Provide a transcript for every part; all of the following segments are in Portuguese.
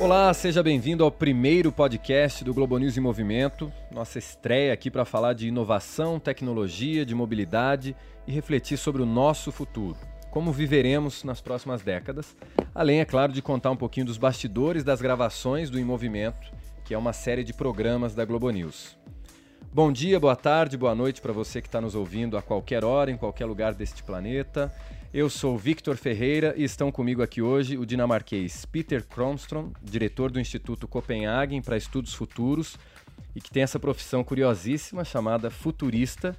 Olá, seja bem-vindo ao primeiro podcast do Globo News em Movimento, nossa estreia aqui para falar de inovação, tecnologia, de mobilidade e refletir sobre o nosso futuro, como viveremos nas próximas décadas, além, é claro, de contar um pouquinho dos bastidores das gravações do Em Movimento, que é uma série de programas da Globo News. Bom dia, boa tarde, boa noite para você que está nos ouvindo a qualquer hora, em qualquer lugar deste planeta. Eu sou Victor Ferreira e estão comigo aqui hoje o dinamarquês Peter Kronstrom, diretor do Instituto Copenhagen para Estudos Futuros e que tem essa profissão curiosíssima chamada futurista.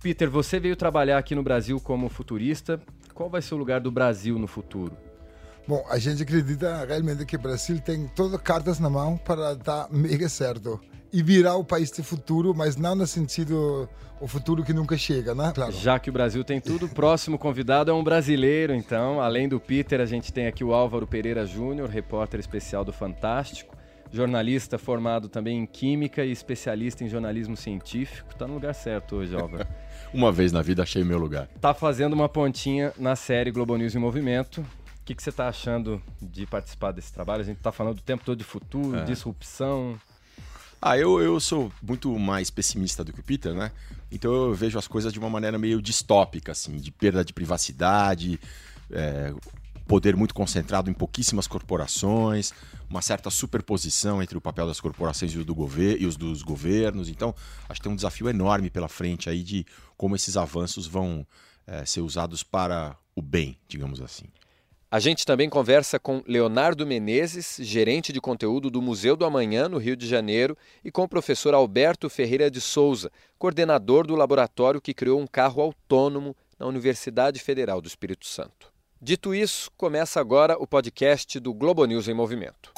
Peter, você veio trabalhar aqui no Brasil como futurista. Qual vai ser o lugar do Brasil no futuro? Bom, a gente acredita realmente que o Brasil tem todas as cartas na mão para dar mega certo e virar o país do futuro, mas não no sentido o futuro que nunca chega, né? Claro. Já que o Brasil tem tudo, o próximo convidado é um brasileiro, então. Além do Peter, a gente tem aqui o Álvaro Pereira Júnior, repórter especial do Fantástico, jornalista formado também em Química e especialista em jornalismo científico. Tá no lugar certo hoje, Álvaro. uma vez na vida achei meu lugar. Tá fazendo uma pontinha na série Globo News em Movimento. O que, que você está achando de participar desse trabalho? A gente está falando o tempo todo de futuro, é. disrupção. Ah, eu, eu sou muito mais pessimista do que o Peter, né? Então eu vejo as coisas de uma maneira meio distópica, assim, de perda de privacidade, é, poder muito concentrado em pouquíssimas corporações, uma certa superposição entre o papel das corporações e, o do e os dos governos. Então, acho que tem um desafio enorme pela frente aí de como esses avanços vão é, ser usados para o bem, digamos assim. A gente também conversa com Leonardo Menezes, gerente de conteúdo do Museu do Amanhã, no Rio de Janeiro, e com o professor Alberto Ferreira de Souza, coordenador do laboratório que criou um carro autônomo na Universidade Federal do Espírito Santo. Dito isso, começa agora o podcast do Globo News em Movimento.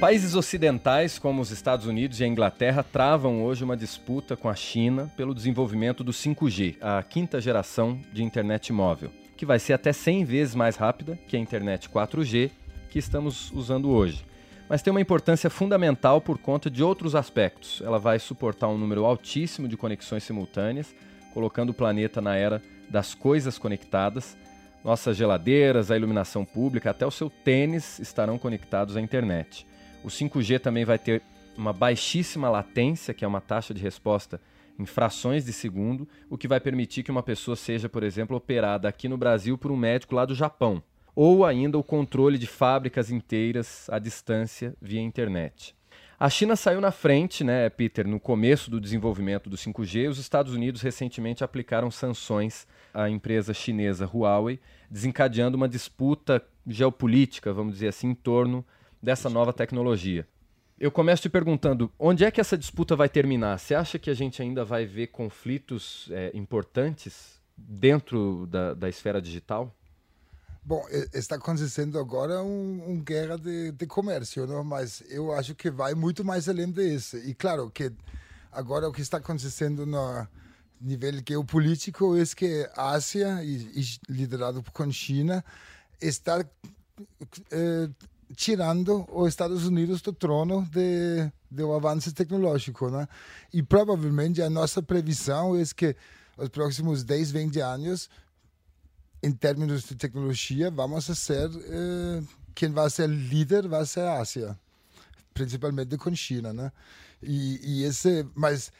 Países ocidentais, como os Estados Unidos e a Inglaterra, travam hoje uma disputa com a China pelo desenvolvimento do 5G, a quinta geração de internet móvel, que vai ser até 100 vezes mais rápida que a internet 4G que estamos usando hoje. Mas tem uma importância fundamental por conta de outros aspectos. Ela vai suportar um número altíssimo de conexões simultâneas, colocando o planeta na era das coisas conectadas. Nossas geladeiras, a iluminação pública, até o seu tênis estarão conectados à internet. O 5G também vai ter uma baixíssima latência, que é uma taxa de resposta em frações de segundo, o que vai permitir que uma pessoa seja, por exemplo, operada aqui no Brasil por um médico lá do Japão, ou ainda o controle de fábricas inteiras à distância via internet. A China saiu na frente, né, Peter, no começo do desenvolvimento do 5G. Os Estados Unidos recentemente aplicaram sanções à empresa chinesa Huawei, desencadeando uma disputa geopolítica, vamos dizer assim, em torno dessa nova tecnologia. Eu começo te perguntando, onde é que essa disputa vai terminar? Você acha que a gente ainda vai ver conflitos é, importantes dentro da, da esfera digital? Bom, está acontecendo agora uma um guerra de, de comércio, não? mas eu acho que vai muito mais além disso. E claro que agora o que está acontecendo no nível geopolítico é que a Ásia, e, e liderado por China, está eh, tirando os Estados Unidos do trono de, do avanço tecnológico. Né? E provavelmente a nossa previsão é que os próximos 10, 20 anos, em termos de tecnologia, vamos ser. Eh, quem vai ser líder vai ser a Ásia, principalmente com China. Né? E, e esse. Mas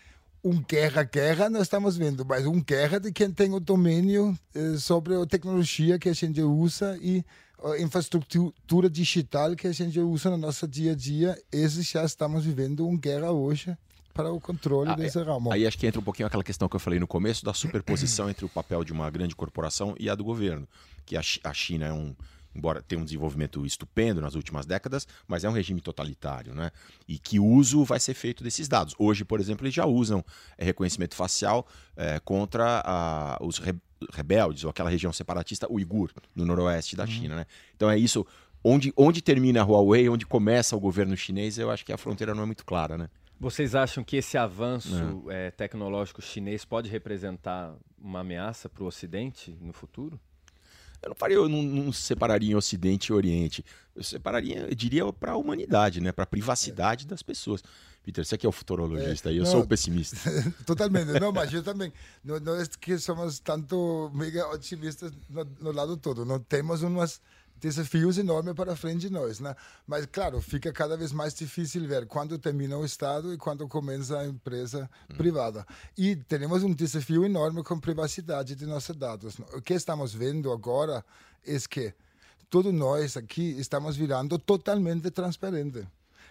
um guerra guerra nós estamos vendo mas um guerra de quem tem o domínio eh, sobre a tecnologia que a gente usa e infraestrutura digital que a gente usa no nosso dia a dia, esses já estamos vivendo uma guerra hoje para o controle ah, desse é, ramo. Aí acho que entra um pouquinho aquela questão que eu falei no começo da superposição entre o papel de uma grande corporação e a do governo, que a China é um embora tenha um desenvolvimento estupendo nas últimas décadas, mas é um regime totalitário, né? E que uso vai ser feito desses dados. Hoje, por exemplo, eles já usam é, reconhecimento facial é, contra a, os re, rebeldes ou aquela região separatista uigur no noroeste da uhum. China, né? Então é isso. Onde, onde termina a Huawei, onde começa o governo chinês, eu acho que a fronteira não é muito clara, né? Vocês acham que esse avanço é, tecnológico chinês pode representar uma ameaça para o Ocidente no futuro? Eu não faria, eu não, não separaria em Ocidente e Oriente. Eu separaria, eu diria, para a humanidade, né? Para a privacidade das pessoas. Peter, você que é o futurologista é, e eu não, sou o pessimista. Totalmente. Não, mas eu também. Não, não é que somos tanto mega otimistas no, no lado todo. Não temos umas desafios enormes para frente de nós, né? Mas claro, fica cada vez mais difícil ver quando termina o Estado e quando começa a empresa hum. privada. E temos um desafio enorme com a privacidade de nossos dados. O que estamos vendo agora é que todos nós aqui estamos virando totalmente transparente.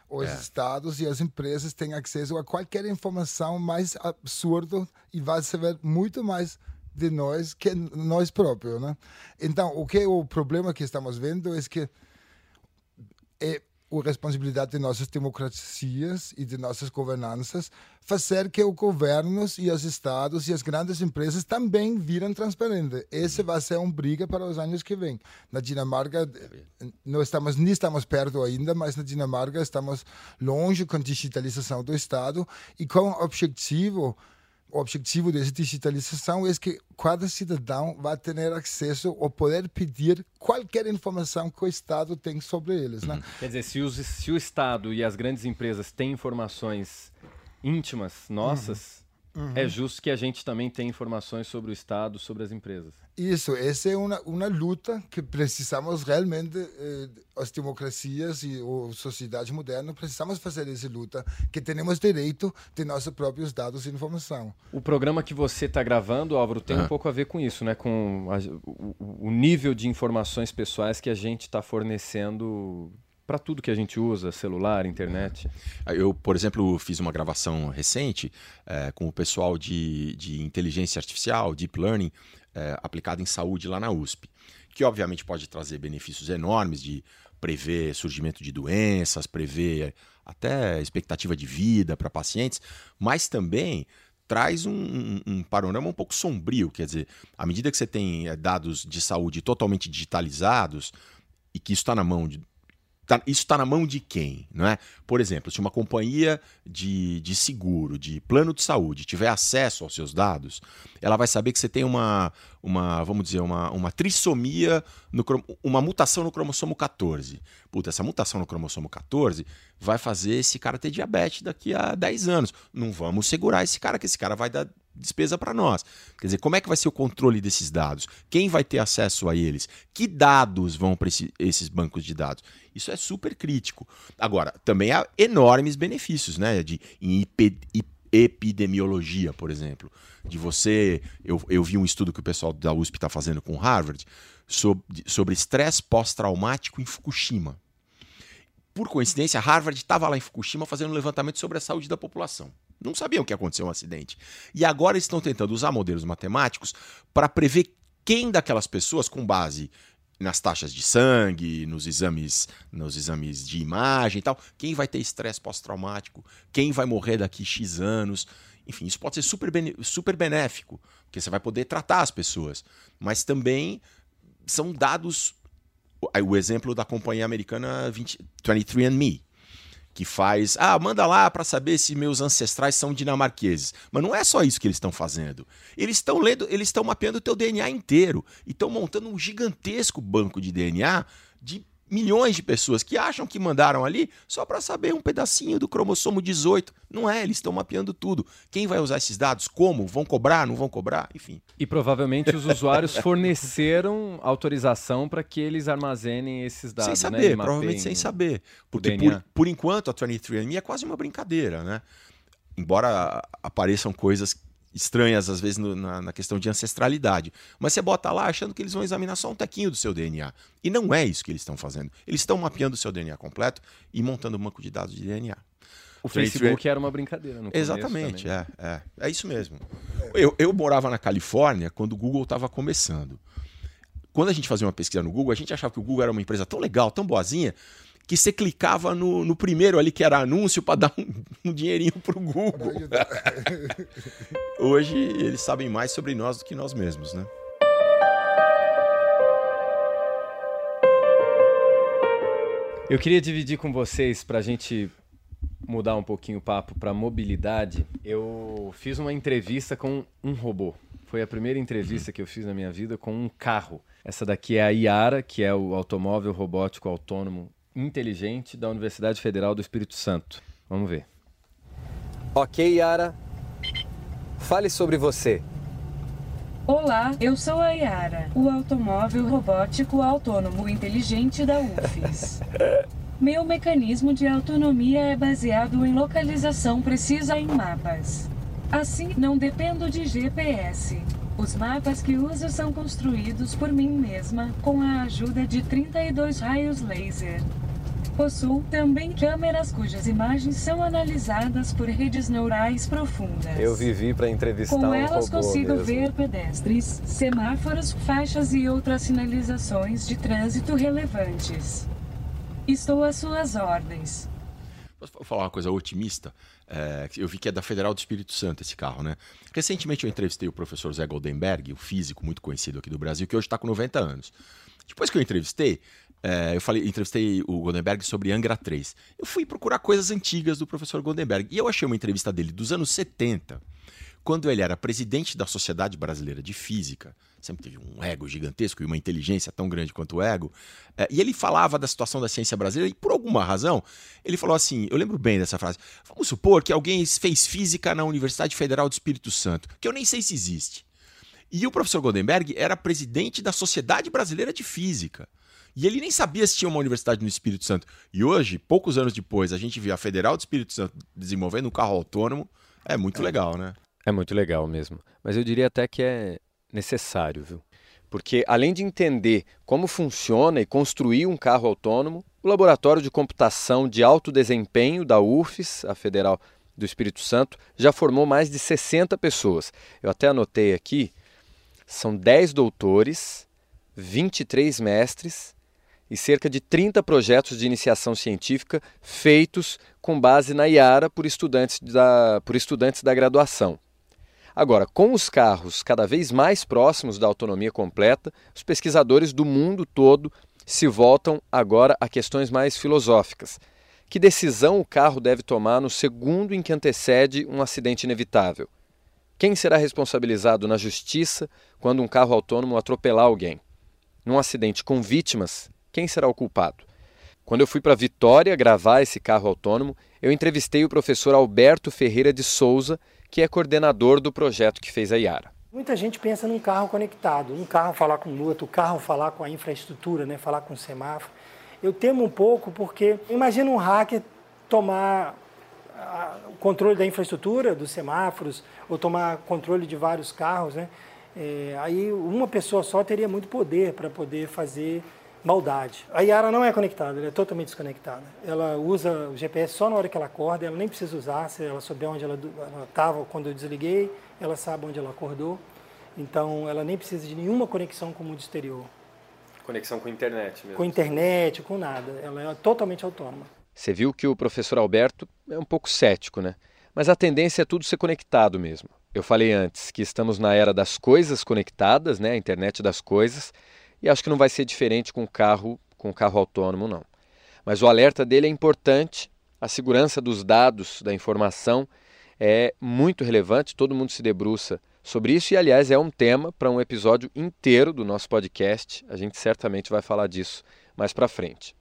Os é. estados e as empresas têm acesso a qualquer informação mais absurda e vai saber muito mais de nós que nós próprios, né? Então, o que é o problema que estamos vendo é que é a responsabilidade de nossas democracias e de nossas governanças fazer que os governos e os estados e as grandes empresas também viram transparentes. Esse vai ser uma briga para os anos que vêm. Na Dinamarca, não estamos nem estamos perto ainda, mas na Dinamarca estamos longe com a digitalização do Estado e com o objetivo o objetivo dessa digitalização é que cada cidadão vai ter acesso ou poder pedir qualquer informação que o Estado tem sobre eles. Né? Quer dizer, se, os, se o Estado e as grandes empresas têm informações íntimas nossas, uhum. É justo que a gente também tenha informações sobre o Estado, sobre as empresas. Isso, essa é uma, uma luta que precisamos realmente, eh, as democracias e a sociedade moderna, precisamos fazer essa luta, que temos direito de nossos próprios dados e informação. O programa que você está gravando, Álvaro, tem um pouco a ver com isso, né? com a, o, o nível de informações pessoais que a gente está fornecendo para tudo que a gente usa, celular, internet. Eu, por exemplo, fiz uma gravação recente é, com o pessoal de, de inteligência artificial, deep learning, é, aplicado em saúde lá na USP, que obviamente pode trazer benefícios enormes de prever surgimento de doenças, prever até expectativa de vida para pacientes, mas também traz um, um, panorama um pouco sombrio, quer dizer, à medida que você tem é, dados de saúde totalmente digitalizados e que isso está na mão de, Tá, isso está na mão de quem? Não é? Por exemplo, se uma companhia de, de seguro, de plano de saúde, tiver acesso aos seus dados, ela vai saber que você tem uma, uma vamos dizer, uma, uma trissomia, no, uma mutação no cromossomo 14. Puta, essa mutação no cromossomo 14 vai fazer esse cara ter diabetes daqui a 10 anos. Não vamos segurar esse cara, que esse cara vai dar despesa para nós. Quer dizer, como é que vai ser o controle desses dados? Quem vai ter acesso a eles? Que dados vão para esse, esses bancos de dados? Isso é super crítico. Agora, também há enormes benefícios, né? De, em epidemiologia, por exemplo. De você. Eu, eu vi um estudo que o pessoal da USP está fazendo com Harvard sobre estresse pós-traumático em Fukushima. Por coincidência, Harvard estava lá em Fukushima fazendo um levantamento sobre a saúde da população. Não sabiam que aconteceu um acidente. E agora estão tentando usar modelos matemáticos para prever quem daquelas pessoas, com base nas taxas de sangue, nos exames, nos exames de imagem e tal, quem vai ter estresse pós-traumático, quem vai morrer daqui X anos. Enfim, isso pode ser super, super benéfico, porque você vai poder tratar as pessoas. Mas também são dados. O exemplo da companhia americana 20, 23andMe que faz, ah, manda lá para saber se meus ancestrais são dinamarqueses. Mas não é só isso que eles estão fazendo. Eles estão lendo, eles estão mapeando o teu DNA inteiro e estão montando um gigantesco banco de DNA de milhões de pessoas que acham que mandaram ali só para saber um pedacinho do cromossomo 18. Não é, eles estão mapeando tudo. Quem vai usar esses dados? Como? Vão cobrar? Não vão cobrar? Enfim. E provavelmente os usuários forneceram autorização para que eles armazenem esses dados. Sem né? saber, né? provavelmente sem saber. Porque por, por enquanto a 23andMe é quase uma brincadeira, né? Embora apareçam coisas estranhas, às vezes, no, na, na, questão de ancestralidade. Mas você bota lá achando que eles vão examinar só um tequinho do seu DNA. E não é isso que eles estão fazendo. Eles estão mapeando o seu DNA completo e montando um banco de dados de DNA. O Facebook era uma brincadeira. No Exatamente, é, é. É isso mesmo. Eu, eu morava na Califórnia quando o Google estava começando. Quando a gente fazia uma pesquisa no Google, a gente achava que o Google era uma empresa tão legal, tão boazinha, que você clicava no, no primeiro ali que era anúncio para dar um, um dinheirinho pro Google. Hoje eles sabem mais sobre nós do que nós mesmos, né? Eu queria dividir com vocês para a gente mudar um pouquinho o papo para mobilidade, eu fiz uma entrevista com um robô. Foi a primeira entrevista que eu fiz na minha vida com um carro. Essa daqui é a Iara, que é o automóvel robótico autônomo inteligente da Universidade Federal do Espírito Santo. Vamos ver. Ok, Iara. Fale sobre você. Olá, eu sou a Yara, o automóvel robótico autônomo inteligente da UFES. Meu mecanismo de autonomia é baseado em localização precisa em mapas. Assim, não dependo de GPS. Os mapas que uso são construídos por mim mesma, com a ajuda de 32 raios laser. Possuo também câmeras cujas imagens são analisadas por redes neurais profundas. Eu vivi para entrevistar Com um elas consigo mesmo. ver pedestres, semáforos, faixas e outras sinalizações de trânsito relevantes. Estou às suas ordens. Posso falar uma coisa otimista? É, eu vi que é da Federal do Espírito Santo esse carro, né? Recentemente eu entrevistei o professor Zé Goldenberg, o físico muito conhecido aqui do Brasil, que hoje está com 90 anos. Depois que eu entrevistei, é, eu falei, entrevistei o Goldenberg sobre Angra 3. Eu fui procurar coisas antigas do professor Goldenberg e eu achei uma entrevista dele dos anos 70, quando ele era presidente da Sociedade Brasileira de Física. Sempre teve um ego gigantesco e uma inteligência tão grande quanto o ego. É, e ele falava da situação da ciência brasileira e, por alguma razão, ele falou assim: eu lembro bem dessa frase. Vamos supor que alguém fez física na Universidade Federal do Espírito Santo, que eu nem sei se existe. E o professor Goldenberg era presidente da Sociedade Brasileira de Física. E ele nem sabia se tinha uma universidade no Espírito Santo. E hoje, poucos anos depois, a gente vê a Federal do Espírito Santo desenvolvendo um carro autônomo. É muito legal, né? É muito legal mesmo. Mas eu diria até que é necessário, viu? Porque além de entender como funciona e construir um carro autônomo, o Laboratório de Computação de Alto Desempenho da UFES, a Federal do Espírito Santo, já formou mais de 60 pessoas. Eu até anotei aqui, são 10 doutores, 23 mestres e cerca de 30 projetos de iniciação científica feitos com base na IARA por estudantes da, por estudantes da graduação. Agora, com os carros cada vez mais próximos da autonomia completa, os pesquisadores do mundo todo se voltam agora a questões mais filosóficas. Que decisão o carro deve tomar no segundo em que antecede um acidente inevitável? Quem será responsabilizado na justiça quando um carro autônomo atropelar alguém? Num acidente com vítimas, quem será o culpado? Quando eu fui para Vitória gravar esse carro autônomo, eu entrevistei o professor Alberto Ferreira de Souza, que é coordenador do projeto que fez a Iara. Muita gente pensa num carro conectado, um carro falar com o outro, o carro falar com a infraestrutura, né, falar com o semáforo. Eu temo um pouco porque imagina um hacker tomar a, o controle da infraestrutura, dos semáforos, ou tomar controle de vários carros, né? É, aí uma pessoa só teria muito poder para poder fazer maldade. A Yara não é conectada, ela é totalmente desconectada. Ela usa o GPS só na hora que ela acorda, ela nem precisa usar, se ela souber onde ela estava quando eu desliguei, ela sabe onde ela acordou. Então ela nem precisa de nenhuma conexão com o mundo exterior. Conexão com a internet mesmo. Com internet, com nada. Ela é totalmente autônoma. Você viu que o professor Alberto é um pouco cético, né? Mas a tendência é tudo ser conectado mesmo. Eu falei antes que estamos na era das coisas conectadas, né? A internet das coisas. E acho que não vai ser diferente com carro, com carro autônomo, não. Mas o alerta dele é importante. A segurança dos dados, da informação, é muito relevante. Todo mundo se debruça sobre isso. E, aliás, é um tema para um episódio inteiro do nosso podcast. A gente certamente vai falar disso mais para frente.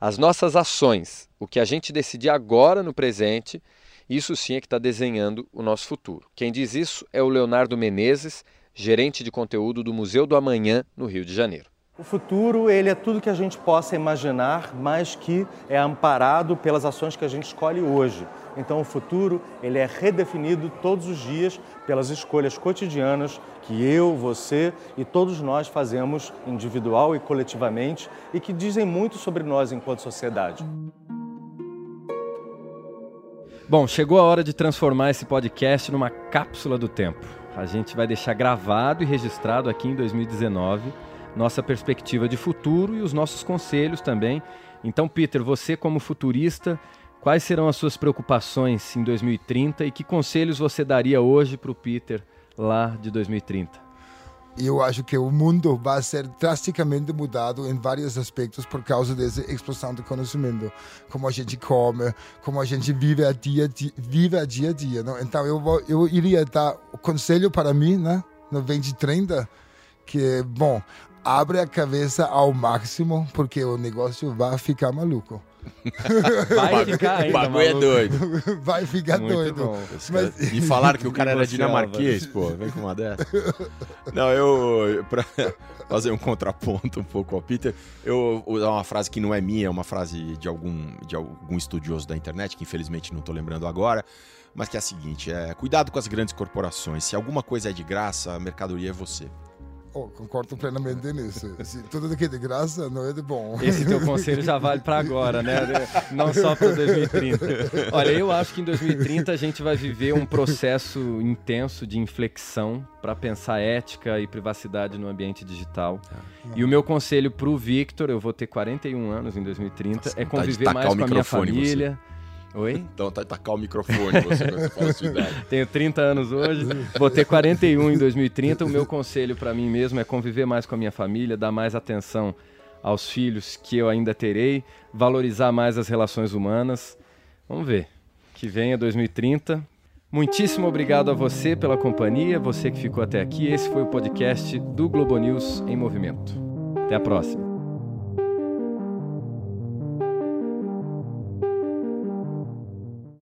As nossas ações, o que a gente decidir agora no presente, isso sim é que está desenhando o nosso futuro. Quem diz isso é o Leonardo Menezes, gerente de conteúdo do Museu do Amanhã, no Rio de Janeiro. O futuro ele é tudo que a gente possa imaginar, mas que é amparado pelas ações que a gente escolhe hoje. Então o futuro ele é redefinido todos os dias pelas escolhas cotidianas que eu, você e todos nós fazemos individual e coletivamente e que dizem muito sobre nós enquanto sociedade. Bom, chegou a hora de transformar esse podcast numa cápsula do tempo. A gente vai deixar gravado e registrado aqui em 2019 nossa perspectiva de futuro e os nossos conselhos também. Então, Peter, você como futurista, quais serão as suas preocupações em 2030 e que conselhos você daria hoje para o Peter lá de 2030? E eu acho que o mundo vai ser drasticamente mudado em vários aspectos por causa dessa explosão de conhecimento. Como a gente come, como a gente vive a dia, vive a dia a dia. Não? Então eu, vou, eu iria dar o conselho para mim, né, no 2030, que, bom, abre a cabeça ao máximo, porque o negócio vai ficar maluco. Vai ficar ainda, O bagulho é doido. Vai ficar Muito doido. bom. Mas- E falaram que o cara era dinamarquês, pô. Vem com uma dessa. Não, eu. Pra fazer um contraponto um pouco ao Peter, eu vou usar uma frase que não é minha, é uma frase de algum, de algum estudioso da internet, que infelizmente não tô lembrando agora. Mas que é a seguinte: é, cuidado com as grandes corporações. Se alguma coisa é de graça, a mercadoria é você. Oh, concordo plenamente nisso. Se tudo que é de graça não é de bom. Esse teu conselho já vale para agora, né? Não só para 2030. Olha, eu acho que em 2030 a gente vai viver um processo intenso de inflexão para pensar ética e privacidade no ambiente digital. E o meu conselho para o Victor, eu vou ter 41 anos em 2030, Nossa, é conviver mais com a minha em você. Oi? Então tá tacar o microfone você quando você fala a sua idade. Tenho 30 anos hoje, vou ter 41 em 2030. O meu conselho para mim mesmo é conviver mais com a minha família, dar mais atenção aos filhos que eu ainda terei, valorizar mais as relações humanas. Vamos ver. Que venha 2030. Muitíssimo obrigado a você pela companhia, você que ficou até aqui. Esse foi o podcast do Globo News em Movimento. Até a próxima.